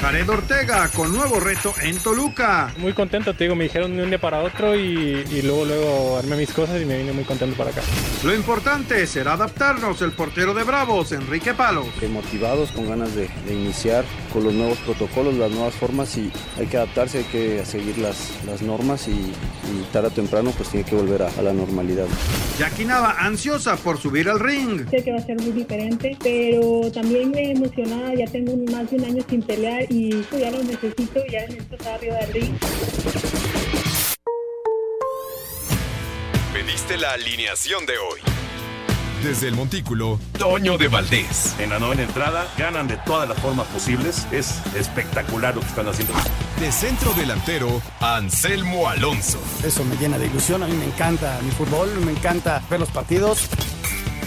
Jared Ortega con nuevo reto en Toluca. Muy contento, te digo, me dijeron de un día para otro y, luego luego armé mis cosas y me vine muy contento para acá. Lo importante será adaptarnos, el portero de Bravos, Enrique Palos. Motivados, con ganas de, iniciar con los nuevos protocolos, las nuevas formas y hay que adaptarse, hay que seguir las, las normas y, y tarde o temprano pues tiene que volver a, a la normalidad. Jackie Nava, ansiosa por subir al ring. Sé que va a ser muy diferente, pero también me emocionada, ya tengo más de un año sin pelear y pues, ya lo necesito, ya necesito arriba del ring. Pediste la alineación de hoy. Desde el Montículo, Toño de Valdés. En la novena entrada, ganan de todas las formas posibles. Es espectacular lo que están haciendo. De centro delantero, Anselmo Alonso. Eso me llena de ilusión. A mí me encanta mi fútbol, me encanta ver los partidos.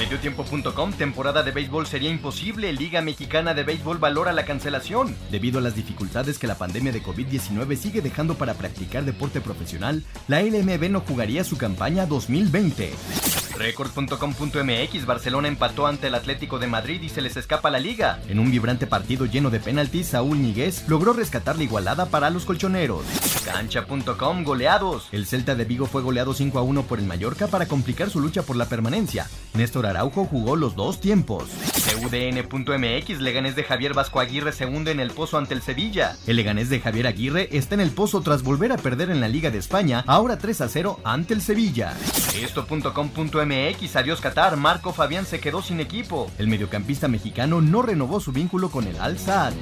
Mediotiempo.com, temporada de béisbol sería imposible. Liga Mexicana de Béisbol valora la cancelación. Debido a las dificultades que la pandemia de COVID-19 sigue dejando para practicar deporte profesional, la LMB no jugaría su campaña 2020. Record.com.mx Barcelona empató ante el Atlético de Madrid y se les escapa la liga. En un vibrante partido lleno de penaltis, Saúl Níguez logró rescatar la igualada para los colchoneros. Cancha.com goleados. El Celta de Vigo fue goleado 5 a 1 por el Mallorca para complicar su lucha por la permanencia. Néstor Araujo jugó los dos tiempos. UDN.mx Leganés de Javier Vasco Aguirre se hunde en el pozo ante el Sevilla. El Leganés de Javier Aguirre está en el pozo tras volver a perder en la Liga de España, ahora 3 a 0 ante el Sevilla. Esto.com.mx MX, adiós Qatar, Marco Fabián se quedó sin equipo. El mediocampista mexicano no renovó su vínculo con el Al Sadd.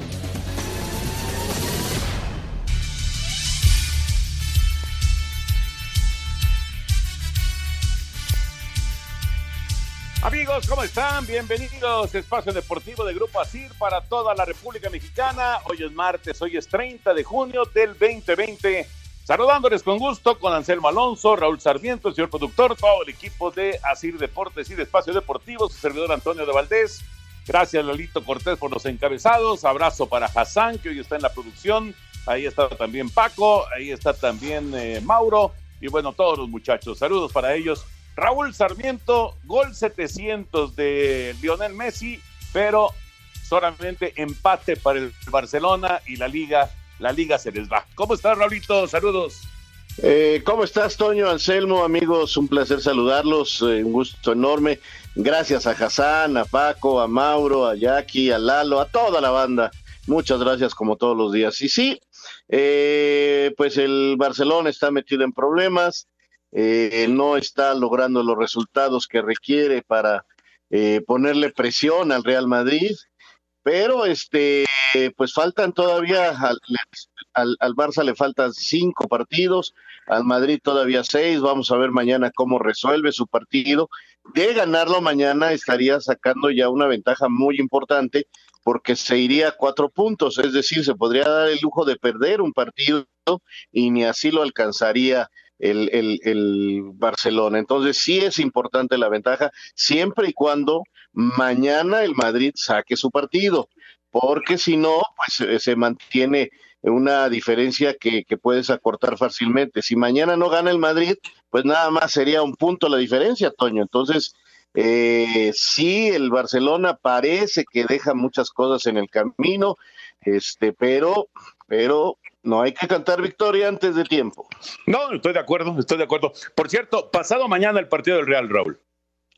Amigos, ¿cómo están? Bienvenidos a Espacio Deportivo de Grupo ASIR para toda la República Mexicana. Hoy es martes, hoy es 30 de junio del 2020. Saludándoles con gusto con Anselmo Alonso, Raúl Sarmiento, el señor productor, todo el equipo de Asir Deportes y de Espacio Deportivo, su servidor Antonio de Valdés. Gracias, Lolito Cortés, por los encabezados. Abrazo para Hassan, que hoy está en la producción. Ahí está también Paco, ahí está también eh, Mauro. Y bueno, todos los muchachos. Saludos para ellos. Raúl Sarmiento, gol 700 de Lionel Messi, pero solamente empate para el Barcelona y la Liga la liga se les va. ¿Cómo estás, Raulito? Saludos. Eh, ¿Cómo estás, Toño, Anselmo, amigos? Un placer saludarlos, eh, un gusto enorme. Gracias a Hassan, a Paco, a Mauro, a Jackie, a Lalo, a toda la banda. Muchas gracias como todos los días. Y sí, eh, pues el Barcelona está metido en problemas, no está logrando los resultados que requiere para ponerle presión al Real Madrid pero este pues faltan todavía al, al, Barça le faltan cinco partidos, al Madrid todavía seis, vamos a ver mañana cómo resuelve su partido. De ganarlo mañana estaría sacando ya una ventaja muy importante porque se iría a cuatro puntos, es decir, se podría dar el lujo de perder un partido y ni así lo alcanzaría el, el, el, Barcelona. Entonces sí es importante la ventaja, siempre y cuando mañana el Madrid saque su partido, porque si no, pues eh, se mantiene una diferencia que, que, puedes acortar fácilmente. Si mañana no gana el Madrid, pues nada más sería un punto la diferencia, Toño. Entonces, eh, sí, el Barcelona parece que deja muchas cosas en el camino, este, pero, pero no hay que cantar victoria antes de tiempo. No, estoy de acuerdo, estoy de acuerdo. Por cierto, pasado mañana el partido del Real, Raúl.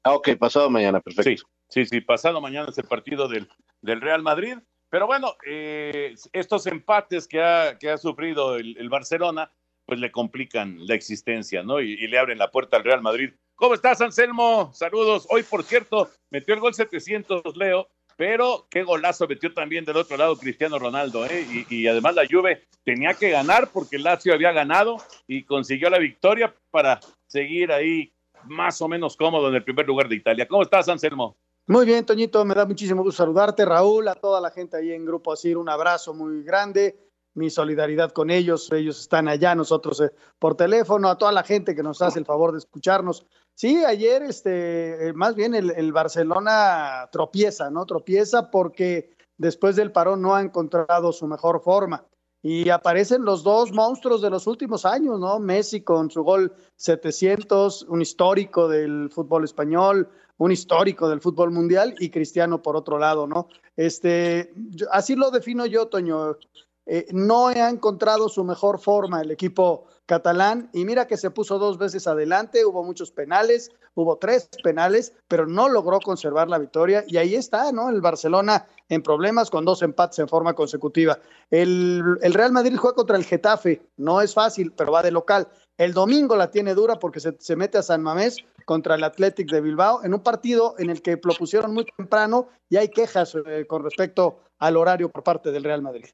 Ah, ok, pasado mañana, perfecto. Sí, sí, sí, pasado mañana es el partido del, del Real Madrid. Pero bueno, eh, estos empates que ha, que ha sufrido el, Barcelona, pues le complican la existencia, ¿no? Y, le abren la puerta al Real Madrid. ¿Cómo estás, Anselmo? Saludos. Hoy, por cierto, metió el gol 700, Leo, pero qué golazo metió también del otro lado Cristiano Ronaldo, ¿eh? Y, y además la Juve tenía que ganar porque el Lazio había ganado y consiguió la victoria para seguir ahí más o menos cómodo en el primer lugar de Italia. ¿Cómo estás, Anselmo? Muy bien, Toñito, me da muchísimo gusto saludarte, Raúl, a toda la gente ahí en Grupo Asir, un abrazo muy grande. mi solidaridad con ellos. Ellos están allá, nosotros eh, por teléfono, a toda la gente que nos hace el favor de escucharnos. Sí, ayer, este, eh, más bien el, el Barcelona tropieza, ¿no? Tropieza porque después del parón no ha encontrado su mejor forma. Y aparecen los dos monstruos de los últimos años, ¿no? Messi con su gol 700, un histórico del fútbol español, un histórico del fútbol mundial, y Cristiano por otro lado, ¿no? Este, así lo defino yo, Toño. Eh, no ha encontrado su mejor forma el equipo catalán y mira que se puso dos veces adelante, hubo muchos penales, hubo tres penales, pero no logró conservar la victoria y ahí está, ¿no? El Barcelona en problemas con dos empates en forma consecutiva. El, el Real Madrid juega contra el Getafe, no es fácil, pero va de local. El domingo la tiene dura porque se, se mete a San Mamés contra el Athletic de Bilbao en un partido en el que lo pusieron muy temprano y hay quejas eh, con respecto al horario por parte del Real Madrid.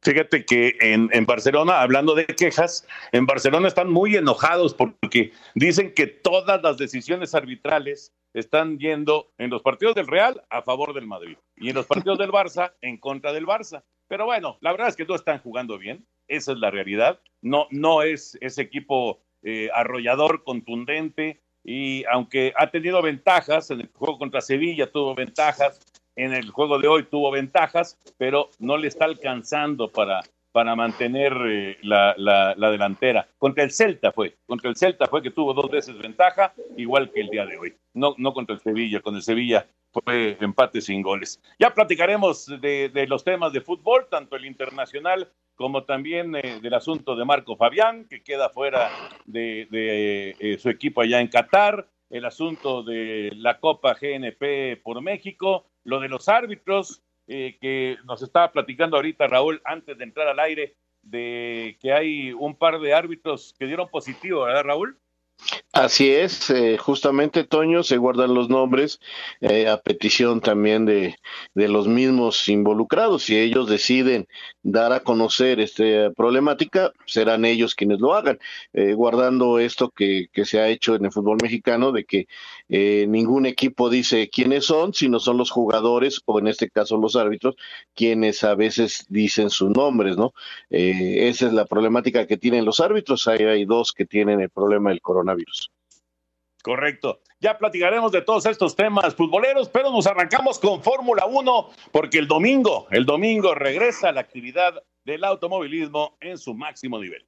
Fíjate que en, en, Barcelona, hablando de quejas, en Barcelona están muy enojados porque dicen que todas las decisiones arbitrales están yendo en los partidos del Real a favor del Madrid y en los partidos del Barça en contra del Barça. Pero bueno, la verdad es que no están jugando bien, esa es la realidad. No, no es ese equipo eh, arrollador, contundente, y aunque ha tenido ventajas, en el juego contra Sevilla tuvo ventajas, en el juego de hoy tuvo ventajas, pero no le está alcanzando para, para mantener eh, la, la, la, delantera. Contra el Celta fue, contra el Celta fue que tuvo dos veces ventaja, igual que el día de hoy. No, no contra el Sevilla, con el Sevilla fue empate sin goles. Ya platicaremos de, los temas de fútbol, tanto el internacional como también eh, del asunto de Marco Fabián, que queda fuera de, de eh, su equipo allá en Qatar, el asunto de la Copa GNP por México, lo de los árbitros, eh, que nos estaba platicando ahorita Raúl antes de entrar al aire, de que hay un par de árbitros que dieron positivo, ¿verdad Raúl? Así es, eh, justamente Toño, se guardan los nombres eh, a petición también de, de, los mismos involucrados. Si ellos deciden dar a conocer esta problemática, serán ellos quienes lo hagan, eh, guardando esto que, que, se ha hecho en el fútbol mexicano, de que eh, ningún equipo dice quiénes son, sino son los jugadores, o en este caso los árbitros, quienes a veces dicen sus nombres, ¿no? Esa es la problemática que tienen los árbitros. Hay, hay dos que tienen el problema del coronavirus. Correcto. Ya platicaremos de todos estos temas futboleros, pero nos arrancamos con Fórmula 1 porque el domingo, el domingo regresa la actividad del automovilismo en su máximo nivel.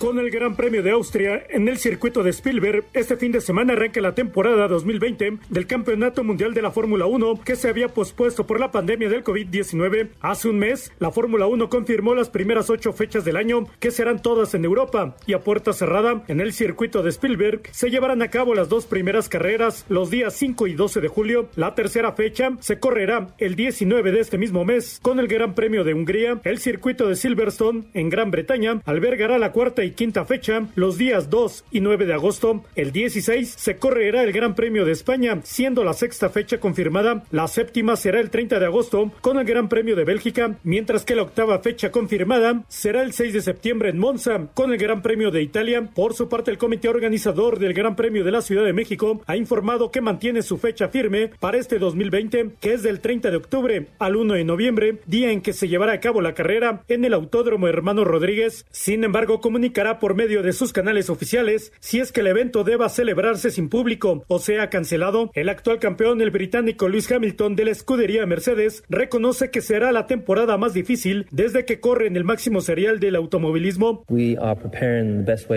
Con el Gran Premio de Austria en el circuito de Spielberg, este fin de semana arranca la temporada 2020 del Campeonato Mundial de la Fórmula 1 que se había pospuesto por la pandemia del COVID-19. Hace un mes, la Fórmula 1 confirmó las primeras ocho fechas del año que serán todas en Europa y a puerta cerrada en el circuito de Spielberg se llevarán a cabo las dos primeras carreras los días 5 y 12 de julio. La tercera fecha se correrá el 19 de este mismo mes con el Gran Premio de Hungría. El circuito de Silverstone en Gran Bretaña albergará la cuarta y quinta fecha, los días 2 y 9 de agosto. El 16 se correrá el Gran Premio de España, siendo la sexta fecha confirmada. La séptima será el 30 de agosto con el Gran Premio de Bélgica, mientras que la octava fecha confirmada será el 6 de septiembre en Monza con el Gran Premio de Italia. Por su parte, el comité organizador del Gran Premio de la Ciudad de México ha informado que mantiene su fecha firme para este 2020, que es del 30 de octubre al 1 de noviembre, día en que se llevará a cabo la carrera en el Autódromo Hermano Rodríguez. Sin embargo, comunicará por medio de sus canales oficiales si es que el evento deba celebrarse sin público o sea cancelado. El actual campeón, el británico Lewis Hamilton de la escudería Mercedes, reconoce que será la temporada más difícil desde que corre en el máximo serial del automovilismo.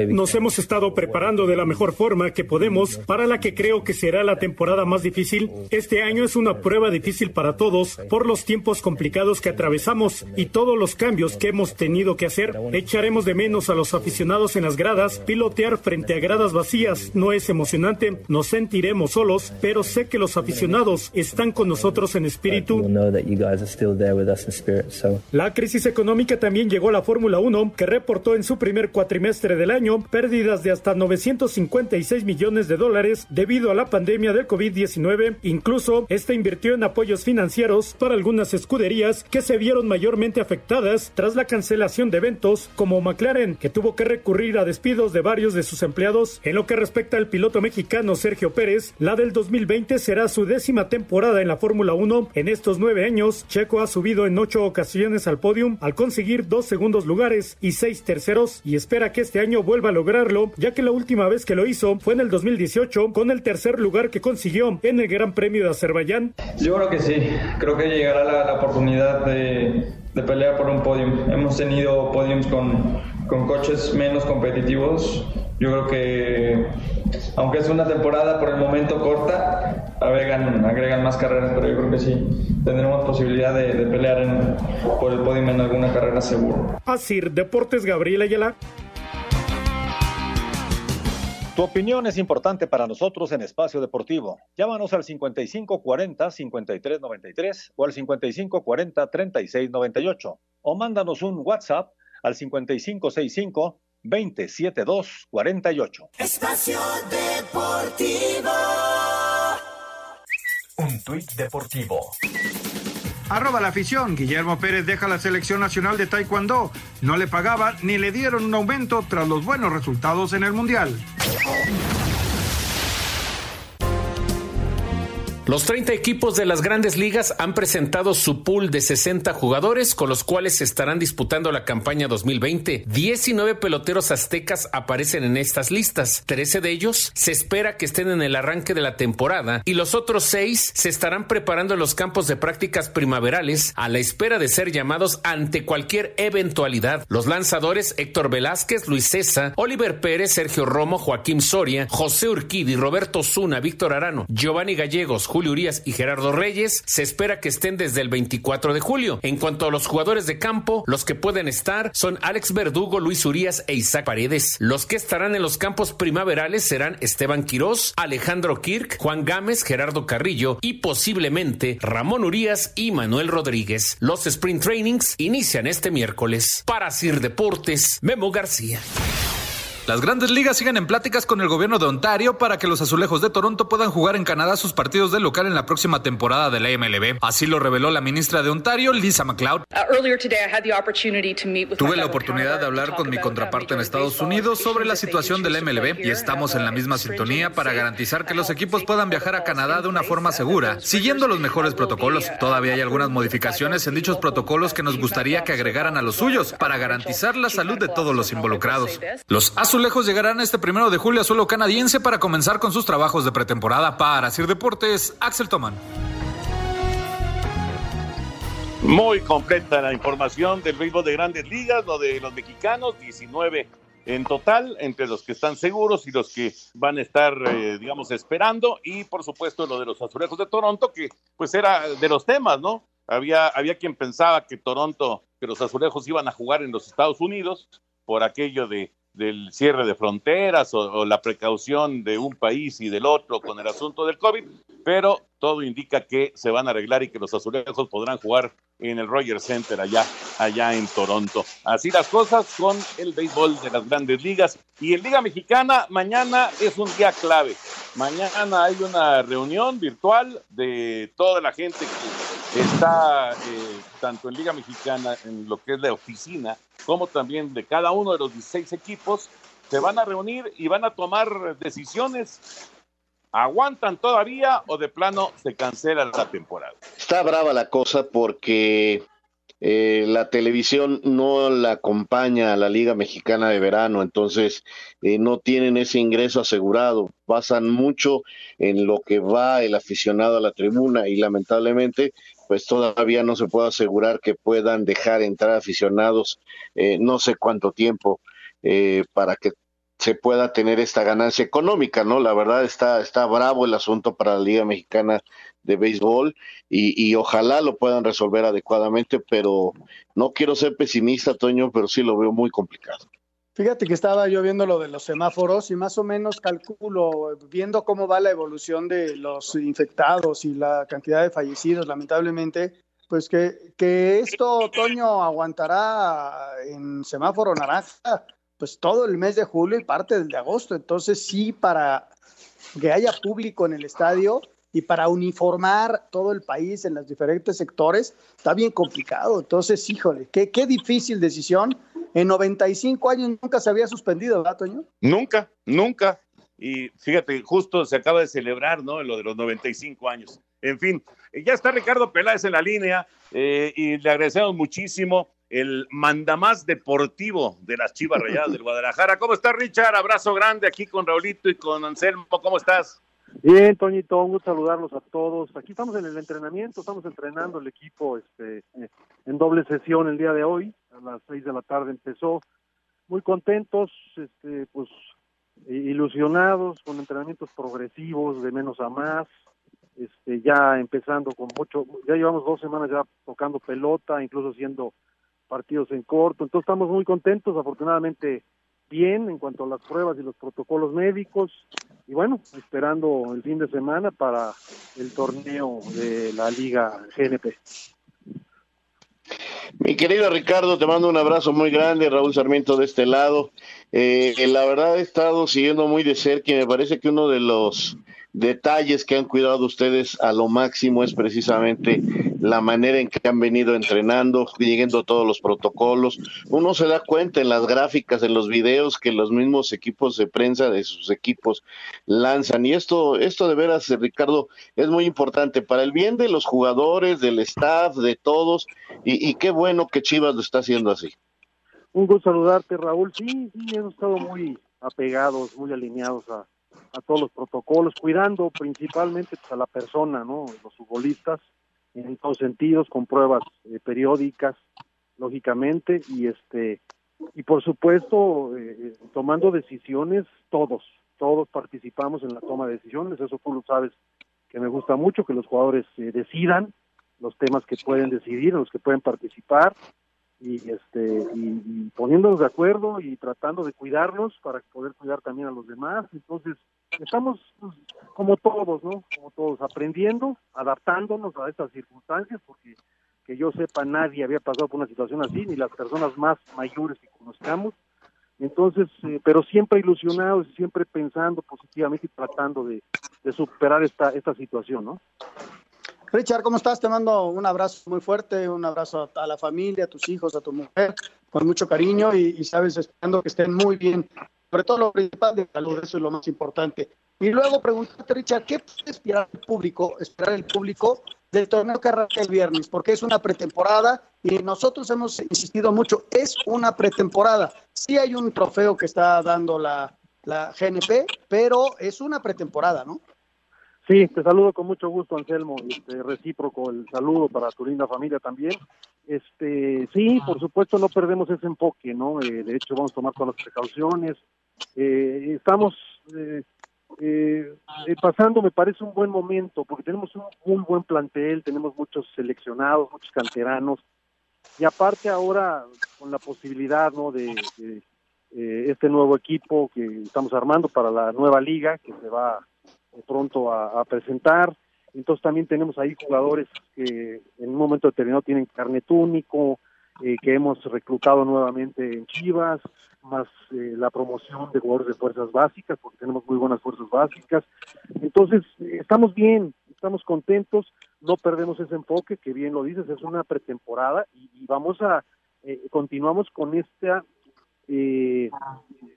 Nos hemos estado preparando de la mejor forma que podemos para la que creo que será la temporada más difícil. Este año es una prueba difícil para todos por los tiempos complicados que atravesamos y todos los cambios que hemos tenido que hacer. Echaremos de menos a los aficionados aficionados en las gradas, pilotear frente a gradas vacías no es emocionante, nos sentiremos solos, pero sé que los aficionados están con nosotros en espíritu. La crisis económica también llegó a la Fórmula 1, que reportó en su primer cuatrimestre del año pérdidas de hasta 956 millones de dólares debido a la pandemia del COVID-19. Incluso, este invirtió en apoyos financieros para algunas escuderías que se vieron mayormente afectadas tras la cancelación de eventos como McLaren, que tuvo que recurrir a despidos de varios de sus empleados. En lo que respecta al piloto mexicano Sergio Pérez, la del 2020 será su décima temporada en la Fórmula 1. En estos nueve años, Checo ha subido en ocho ocasiones al podium al conseguir dos segundos lugares y seis terceros y espera que este año vuelva a lograrlo, ya que la última vez que lo hizo fue en el 2018 con el tercer lugar que consiguió en el Gran Premio de Azerbaiyán. Yo creo que sí, creo que llegará la, la oportunidad de, de, pelear por un podium. Hemos tenido podiums con, con coches menos competitivos. Yo creo que, aunque es una temporada por el momento corta, agregan, agregan más carreras, pero yo creo que sí, tendremos posibilidad de, de pelear en, por el podium en alguna carrera seguro. Así, Deportes Gabriel Ayala. Tu opinión es importante para nosotros en Espacio Deportivo. Llámanos al 5540-5393 o al 5540-3698 o mándanos un WhatsApp al 5565-27248. Espacio Deportivo. Un tuit deportivo. Arroba la afición. Guillermo Pérez deja la selección nacional de Taekwondo. No le pagaban ni le dieron un aumento tras los buenos resultados en el Mundial. Los 30 equipos de las grandes ligas han presentado su pool de 60 jugadores con los cuales se estarán disputando la campaña 2020. 19 peloteros aztecas aparecen en estas listas. 13 de ellos se espera que estén en el arranque de la temporada y los otros 6 se estarán preparando en los campos de prácticas primaverales a la espera de ser llamados ante cualquier eventualidad. Los lanzadores Héctor Velázquez, Luis César, Oliver Pérez, Sergio Romo, Joaquín Soria, José Urquidi, Roberto Zuna, Víctor Arano, Giovanni Gallegos, Julio Urias y Gerardo Reyes se espera que estén desde el 24 de julio. En cuanto a los jugadores de campo, los que pueden estar son Alex Verdugo, Luis Urias e Isaac Paredes. Los que estarán en los campos primaverales serán Esteban Quirós, Alejandro Kirk, Juan Gámez, Gerardo Carrillo y posiblemente Ramón Urias y Manuel Rodríguez. Los sprint trainings inician este miércoles. Para Sir Deportes, Memo García. Las grandes ligas siguen en pláticas con el gobierno de Ontario para que los azulejos de Toronto puedan jugar en Canadá sus partidos de local en la próxima temporada de la MLB. Así lo reveló la ministra de Ontario, Lisa McLeod. Tuve la oportunidad de hablar con mi contraparte en Estados Unidos sobre la situación de la MLB y estamos en la misma sintonía para garantizar que los equipos puedan viajar a Canadá de una forma segura, siguiendo los mejores protocolos. Todavía hay algunas modificaciones en dichos protocolos que nos gustaría que agregaran a los suyos para garantizar la salud de todos los involucrados. Los Azulejos llegarán este primero de julio a suelo canadiense para comenzar con sus trabajos de pretemporada. Para Sir Deportes, Axel Toman. Muy completa la información del béisbol de grandes ligas, lo de los mexicanos, 19 en total, entre los que están seguros y los que van a estar, eh, digamos, esperando, y por supuesto lo de los azulejos de Toronto, que pues era de los temas, ¿no? Había, había quien pensaba que Toronto, que los azulejos iban a jugar en los Estados Unidos por aquello de del cierre de fronteras o, la precaución de un país y del otro con el asunto del COVID, pero todo indica que se van a arreglar y que los azulejos podrán jugar en el Rogers Center allá, allá en Toronto. Así las cosas con el béisbol de las grandes ligas. Y en Liga Mexicana, mañana es un día clave. Mañana hay una reunión virtual de toda la gente que está eh, tanto en Liga Mexicana, en lo que es la oficina, como también de cada uno de los 16 equipos, se van a reunir y van a tomar decisiones. ¿Aguantan todavía o de plano se cancela la temporada? Está brava la cosa porque eh, la televisión no la acompaña a la Liga Mexicana de Verano, entonces eh, no tienen ese ingreso asegurado. Pasan mucho en lo que va el aficionado a la tribuna y lamentablemente pues todavía no se puede asegurar que puedan dejar entrar aficionados eh, no sé cuánto tiempo eh, para que se pueda tener esta ganancia económica, ¿no? La verdad está, está bravo el asunto para la Liga Mexicana de Béisbol y, y ojalá lo puedan resolver adecuadamente, pero no quiero ser pesimista, Toño, pero sí lo veo muy complicado. Fíjate que estaba yo viendo lo de los semáforos y más o menos calculo, viendo cómo va la evolución de los infectados y la cantidad de fallecidos, lamentablemente, pues que, que esto otoño aguantará en semáforo naranja, pues todo el mes de julio y parte del de agosto. Entonces sí, para que haya público en el estadio y para uniformar todo el país en los diferentes sectores, está bien complicado. Entonces, híjole, qué, qué difícil decisión en 95 años nunca se había suspendido, ¿verdad, Toño? Nunca, nunca. Y fíjate, justo se acaba de celebrar, ¿no? Lo de los 95 años. En fin, ya está Ricardo Peláez en la línea eh, y le agradecemos muchísimo el mandamás deportivo de las Chivas Rayadas del Guadalajara. ¿Cómo estás, Richard? Abrazo grande aquí con Raulito y con Anselmo. ¿Cómo estás? Bien, Toñito, un gusto saludarlos a todos. Aquí estamos en el entrenamiento, estamos entrenando el equipo este, en doble sesión el día de hoy. A las seis de la tarde empezó. Muy contentos, este, pues ilusionados con entrenamientos progresivos de menos a más. Este, ya empezando con mucho, ya llevamos dos semanas ya tocando pelota, incluso haciendo partidos en corto. Entonces estamos muy contentos, afortunadamente bien en cuanto a las pruebas y los protocolos médicos y bueno, esperando el fin de semana para el torneo de la Liga GNP. Mi querido Ricardo, te mando un abrazo muy grande, Raúl Sarmiento de este lado. Eh, la verdad he estado siguiendo muy de cerca y me parece que uno de los detalles que han cuidado ustedes a lo máximo es precisamente la manera en que han venido entrenando, siguiendo todos los protocolos. Uno se da cuenta en las gráficas, en los videos que los mismos equipos de prensa de sus equipos lanzan. Y esto, esto de veras, Ricardo, es muy importante para el bien de los jugadores, del staff, de todos. Y, qué bueno que Chivas lo está haciendo así. Un gusto saludarte, Raúl. Sí, sí, hemos estado muy apegados, muy alineados a, a todos los protocolos, cuidando principalmente pues, a la persona, ¿no? Los futbolistas, en todos sentidos, con pruebas eh, periódicas, lógicamente, y este y por supuesto eh, eh, tomando decisiones todos, todos participamos en la toma de decisiones, eso tú lo sabes que me gusta mucho que los jugadores decidan los temas que pueden decidir, los que pueden participar y este y, poniéndonos de acuerdo y tratando de cuidarnos para poder cuidar también a los demás. Entonces estamos pues, como todos no como todos aprendiendo adaptándonos a estas circunstancias porque que yo sepa nadie había pasado por una situación así ni las personas más mayores que conozcamos. Entonces eh, pero siempre ilusionados siempre pensando positivamente y tratando de, de superar esta esta situación no Richard, ¿cómo estás? Te mando un abrazo muy fuerte, un abrazo a, la familia, a tus hijos, a tu mujer, con mucho cariño y, sabes, esperando que estén muy bien. Sobre todo lo principal de salud, eso es lo más importante. Y luego preguntarte, Richard, ¿qué puede esperar el público, esperar el público del torneo que arranca el viernes? Porque es una pretemporada y nosotros hemos insistido mucho, es una pretemporada. Sí hay un trofeo que está dando la, la GNP, pero es una pretemporada, ¿no? Sí, te saludo con mucho gusto, Anselmo. Este, recíproco el saludo para tu linda familia también. Este, sí, por supuesto, no perdemos ese enfoque, ¿no? Eh, de hecho, vamos a tomar todas las precauciones. Eh, estamos eh, eh, pasando, me parece, un buen momento, porque tenemos un muy buen plantel, tenemos muchos seleccionados, muchos canteranos, y aparte ahora con la posibilidad, ¿no? De, de este nuevo equipo que estamos armando para la nueva liga que se va pronto a, presentar. Entonces también tenemos ahí jugadores que en un momento determinado tienen carnet único, eh, que hemos reclutado nuevamente en Chivas, más eh, la promoción de jugadores de fuerzas básicas, porque tenemos muy buenas fuerzas básicas. Entonces, eh, estamos bien, estamos contentos, no perdemos ese enfoque, que bien lo dices, es una pretemporada y, vamos a, continuamos con esta eh,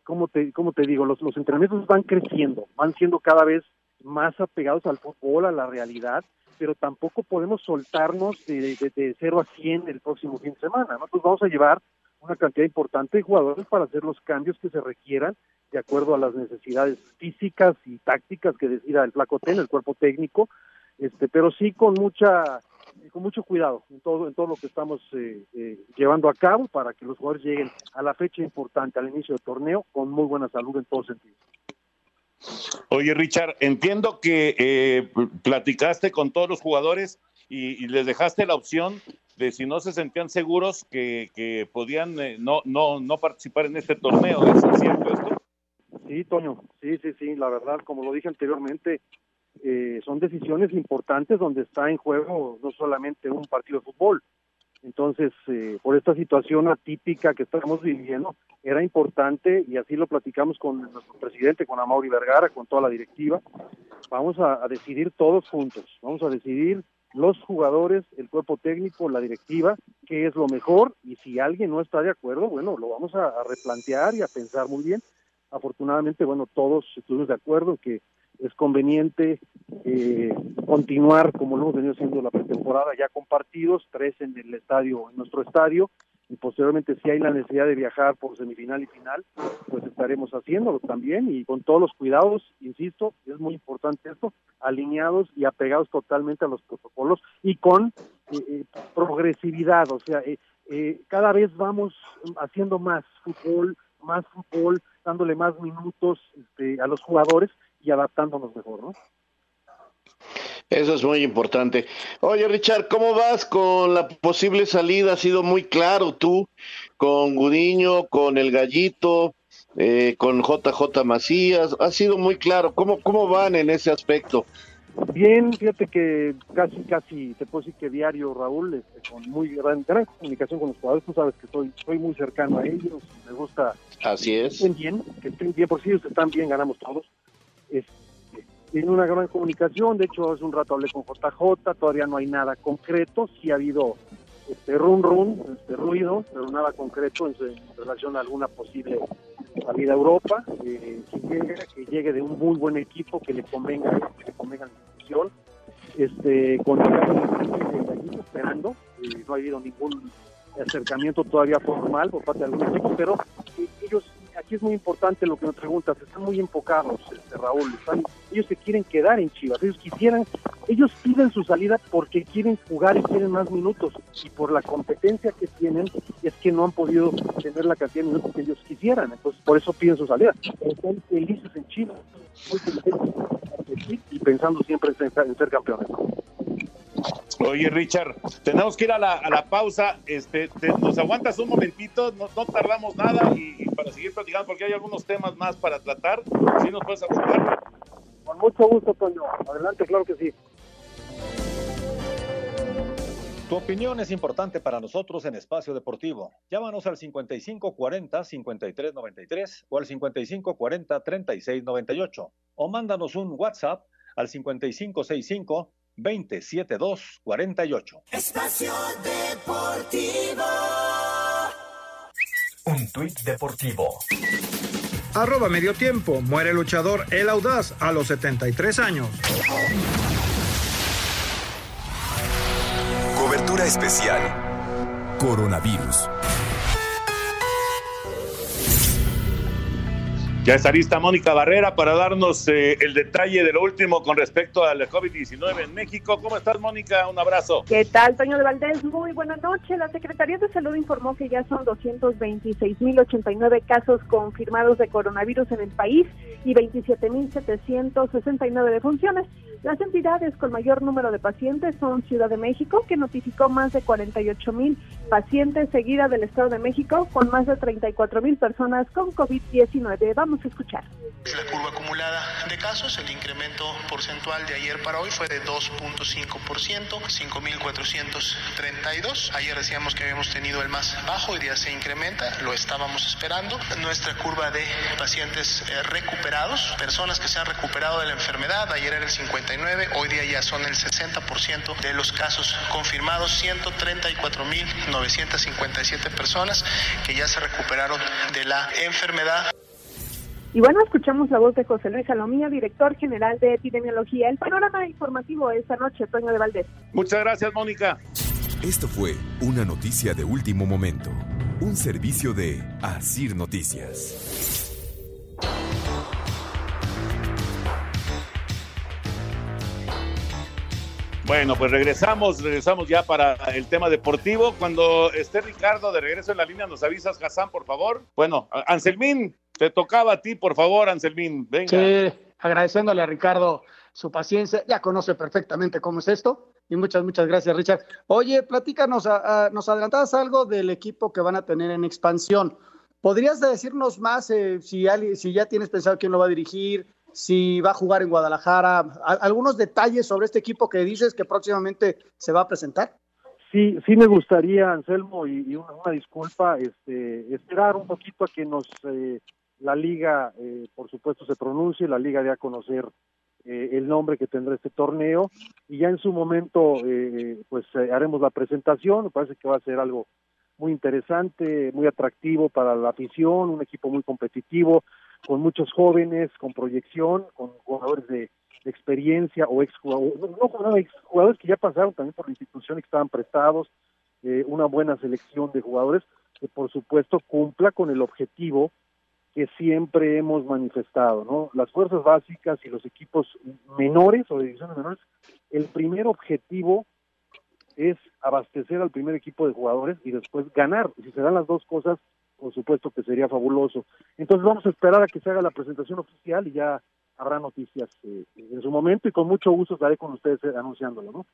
¿cómo te, cómo te digo? Los, los entrenamientos van creciendo, van siendo cada vez más apegados al fútbol, a la realidad, pero tampoco podemos soltarnos de, de, 0 a 100 el próximo fin de semana. Nosotros vamos a llevar una cantidad importante de jugadores para hacer los cambios que se requieran de acuerdo a las necesidades físicas y tácticas que decida el Placotén, el cuerpo técnico, este, pero sí con mucha con mucho cuidado en todo en todo lo que estamos eh, eh, llevando a cabo para que los jugadores lleguen a la fecha importante al inicio del torneo con muy buena salud en todos sentidos. Oye, Richard, entiendo que eh, platicaste con todos los jugadores y, les dejaste la opción de si no se sentían seguros que, podían eh, no, no, no participar en este torneo. ¿Es cierto esto? Sí, Toño, sí, sí, sí, la verdad, como lo dije anteriormente, eh, son decisiones importantes donde está en juego no solamente un partido de fútbol, entonces, eh, por esta situación atípica que estamos viviendo, era importante, y así lo platicamos con nuestro presidente, con Amaury Vergara, con toda la directiva, vamos a, decidir todos juntos, vamos a decidir los jugadores, el cuerpo técnico, la directiva, qué es lo mejor y si alguien no está de acuerdo, bueno, lo vamos a, replantear y a pensar muy bien. Afortunadamente, bueno, todos estuvimos de acuerdo que es conveniente eh, continuar como lo hemos venido haciendo la pretemporada ya con partidos, tres en el estadio, en nuestro estadio, y posteriormente si hay la necesidad de viajar por semifinal y final, pues estaremos haciéndolo también y con todos los cuidados, insisto, es muy importante esto, alineados y apegados totalmente a los protocolos y con eh, eh, progresividad, o sea, eh, eh, cada vez vamos haciendo más fútbol, más fútbol, dándole más minutos este, a los jugadores y adaptándonos mejor, ¿no? Eso es muy importante. Oye, Richard, ¿cómo vas con la posible salida? Ha sido muy claro tú, con Gudiño, con el Gallito, eh, con JJ Macías. Ha sido muy claro. ¿Cómo, ¿Cómo van en ese aspecto? Bien, fíjate que casi, casi, te puedo decir que diario, Raúl, este, con muy gran, gran comunicación con los jugadores. Tú sabes que soy, soy muy cercano a ellos. Me gusta Así que es. estén bien, que estén bien, por si ellos están bien, ganamos todos. Este, tiene una gran comunicación, de hecho hace un rato hablé con JJ, todavía no hay nada concreto, sí ha habido este run run, este ruido, pero nada concreto en, en relación a alguna posible salida a Europa, eh, que, llegue, que llegue de un muy buen equipo, que le convenga, que le convenga la institución, este, con el esperando, eh, no ha habido ningún acercamiento todavía formal por parte de algún equipo, pero ellos, aquí es muy importante lo que me preguntas, están muy enfocados, este, Raúl, están, ellos se quieren quedar en Chivas, ellos quisieran, ellos piden su salida porque quieren jugar y quieren más minutos, y por la competencia que tienen, es que no han podido tener la cantidad de minutos que ellos quisieran, entonces por eso piden su salida, están felices en Chivas, muy felices, y pensando siempre en ser, en ser campeones. Oye, Richard, tenemos que ir a la, a la pausa. Este, te- nos aguantas un momentito, no, no tardamos nada y, y para seguir platicando, porque hay algunos temas más para tratar. ¿Sí nos puedes aguantar? Con mucho gusto, Toño. Adelante, claro que sí. Tu opinión es importante para nosotros en Espacio Deportivo. Llámanos al 5540-5393 o al 5540-3698 o mándanos un WhatsApp al 5565-27248. Espacio Deportivo. Un tuit deportivo. Arroba medio tiempo. Muere el luchador El Audaz a los 73 años. Cobertura especial. Coronavirus. Ya está lista Mónica Barrera para darnos eh, el detalle de lo último con respecto al COVID-19 en México. ¿Cómo estás, Mónica? Un abrazo. ¿Qué tal, Toño de Valdés? Muy buena noche. La Secretaría de Salud informó que ya son 226.089 casos confirmados de coronavirus en el país y 27.769 defunciones. Las entidades con mayor número de pacientes son Ciudad de México, que notificó más de 48.000 pacientes, seguida del Estado de México, con más de 34.000 personas con COVID-19. Vamos a escuchar. La curva acumulada de casos, el incremento porcentual de ayer para hoy fue de 2.5%, 5.432. Ayer decíamos que habíamos tenido el más bajo, hoy día se incrementa, lo estábamos esperando. Nuestra curva de pacientes eh, recuperados, personas que se han recuperado de la enfermedad, ayer era el 59, hoy día ya son el 60% de los casos confirmados, 134.957 personas que ya se recuperaron de la enfermedad. Y bueno, escuchamos la voz de José Luis Salomía, director general de epidemiología. El panorama informativo esta noche, Toño de Valdés. Muchas gracias, Mónica. Esto fue una noticia de último momento. Un servicio de Asir Noticias. Bueno, pues regresamos, regresamos ya para el tema deportivo. Cuando esté Ricardo de regreso en la línea, nos avisas, Hassan, por favor. Bueno, Anselmín, te tocaba a ti, por favor, Anselmín. Venga. Sí, agradeciéndole a Ricardo su paciencia. Ya conoce perfectamente cómo es esto. Y muchas, muchas gracias, Richard. Oye, platícanos, a- a- nos adelantabas algo del equipo que van a tener en expansión. ¿Podrías decirnos más eh, si, alguien- si ya tienes pensado quién lo va a dirigir, si va a jugar en Guadalajara? A- algunos detalles sobre este equipo que dices que próximamente se va a presentar. Sí, sí me gustaría, Anselmo, y, y una, una disculpa, este, esperar un poquito a que nos eh, la liga, eh, por supuesto, se pronuncie, la liga dé a conocer eh, el nombre que tendrá este torneo y ya en su momento eh, pues eh, haremos la presentación, me parece que va a ser algo muy interesante, muy atractivo para la afición, un equipo muy competitivo, con muchos jóvenes, con proyección, con jugadores de, experiencia o exjugadores, no, no jugadores, jugadores que ya pasaron también por la institución y que estaban prestados, eh, una buena selección de jugadores que por supuesto cumpla con el objetivo que siempre hemos manifestado, ¿no? Las fuerzas básicas y los equipos menores o divisiones menores, el primer objetivo es abastecer al primer equipo de jugadores y después ganar. Si se dan las dos cosas, por supuesto que sería fabuloso. Entonces vamos a esperar a que se haga la presentación oficial y ya habrá noticias eh, en su momento y con mucho gusto estaré con ustedes eh, anunciándolo, ¿no?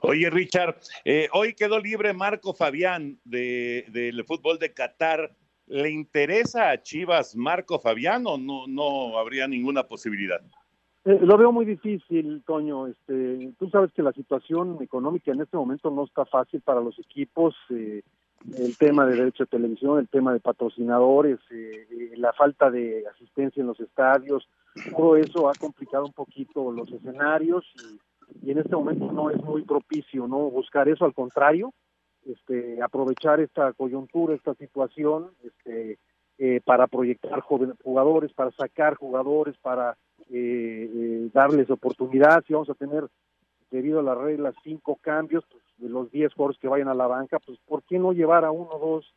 Oye, Richard, eh, hoy quedó libre Marco Fabián de, del fútbol de Qatar. ¿Le interesa a Chivas Marco Fabián o no, no habría ninguna posibilidad? Eh, lo veo muy difícil, Toño. Este, tú sabes que la situación económica en este momento no está fácil para los equipos. Eh, el tema de derecho de televisión, el tema de patrocinadores, eh, eh, la falta de asistencia en los estadios, todo eso ha complicado un poquito los escenarios y, y en este momento no es muy propicio no buscar eso, al contrario, este, aprovechar esta coyuntura, esta situación, este, eh, para proyectar jugadores, para sacar jugadores, para eh, eh, darles oportunidad. Si vamos a tener, debido a las reglas, cinco cambios, pues, de los diez jugadores que vayan a la banca, pues ¿por qué no llevar a uno o dos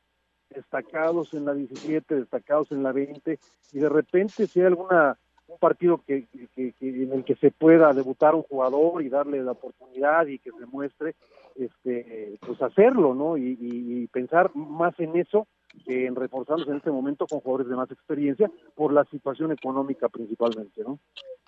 destacados en la 17, destacados en la 20 y de repente si hay alguna un partido que, que- que- en el que se pueda debutar un jugador y darle la oportunidad y que se muestre, este, pues hacerlo, ¿no? Y, pensar más en eso que en reforzarlos en este momento con jugadores de más experiencia por la situación económica principalmente, ¿no?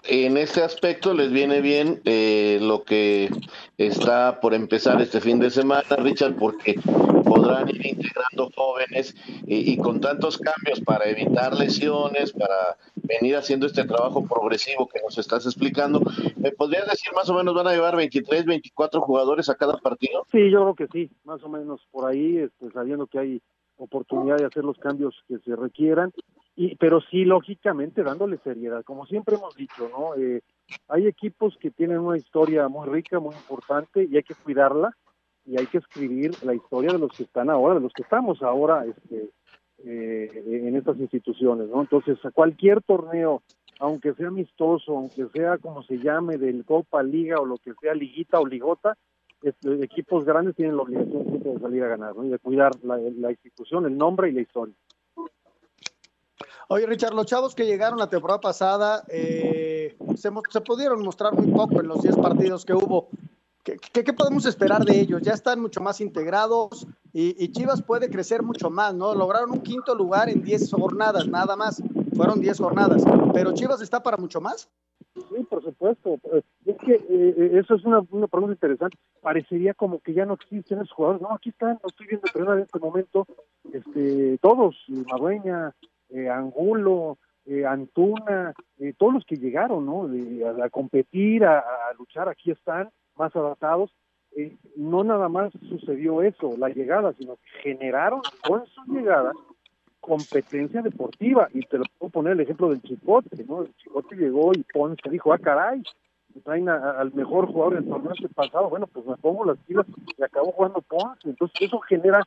En este aspecto les viene bien eh, lo que está por empezar este fin de semana, Richard, porque podrán ir integrando jóvenes y, y con tantos cambios para evitar lesiones, para venir haciendo este trabajo progresivo que nos estás explicando. ¿Me podrías decir más o menos van a llevar 23, 24 jugadores a cada partido? Sí, yo creo que sí, más o menos por ahí, este, sabiendo que hay oportunidad de hacer los cambios que se requieran, y pero sí, lógicamente, dándole seriedad, como siempre hemos dicho, ¿no? Eh, hay equipos que tienen una historia muy rica, muy importante, y hay que cuidarla, y hay que escribir la historia de los que están ahora, de los que estamos ahora este, eh, en estas instituciones, ¿no? Entonces, a cualquier torneo, aunque sea amistoso, aunque sea como se llame, del Copa, Liga o lo que sea, Liguita o Ligota, este, equipos grandes tienen la obligación siempre de salir a ganar. Y de cuidar la, institución, el nombre y la historia. Oye, Richard, los chavos que llegaron la temporada pasada eh, se, se pudieron mostrar muy poco en los 10 partidos que hubo. ¿Qué, qué, qué podemos esperar de ellos? Ya están mucho más integrados y, y Chivas puede crecer mucho más, ¿no? Lograron un quinto lugar en 10 jornadas, nada más. Fueron 10 jornadas. Pero Chivas está para mucho más. Sí, por supuesto. Eh, Es que eh, eso es una, pregunta interesante. Parecería como que ya no existen esos jugadores. No, aquí están, lo estoy viendo entrenar en este momento. Este, todos, Madueña, eh, Angulo, eh, Antuna, eh, todos los que llegaron, ¿no? De- a, a competir, a, a luchar, aquí están, más adaptados. Eh, no nada más sucedió eso, la llegada, sino que generaron con su llegada competencia deportiva. Y te lo puedo poner el ejemplo del Chicote, ¿no? El Chicote llegó y Ponce dijo, ah, caray, traen a- al mejor jugador del torneo este pasado, bueno, pues me pongo las pilas y acabó jugando Ponce. Entonces eso genera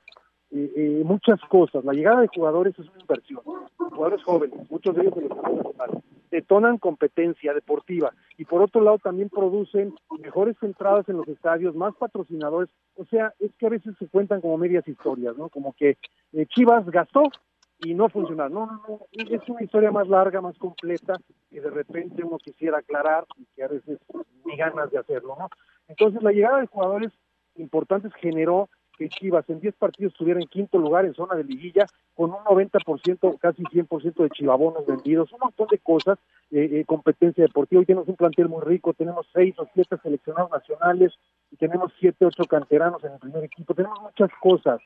eh, eh, muchas cosas. La llegada de jugadores es una inversión. Jugadores jóvenes, muchos de ellos de los nacionales, detonan competencia deportiva y por otro lado también producen mejores entradas en los estadios, más patrocinadores. O sea, es que a veces se cuentan como medias historias, ¿no? Como que eh, Chivas gastó y no funcionar. No, no, no, es una historia más larga, más completa, que de repente uno quisiera aclarar y que a veces ni ganas de hacerlo, ¿no? Entonces la llegada de jugadores importantes generó que Chivas en 10 partidos estuviera en quinto lugar en zona de liguilla, con un 90%, casi 100% de chivabonos vendidos, un montón de cosas, eh, eh, competencia deportiva. Hoy tenemos un plantel muy rico, tenemos seis o siete seleccionados nacionales y tenemos siete, ocho canteranos en el primer equipo. Tenemos muchas cosas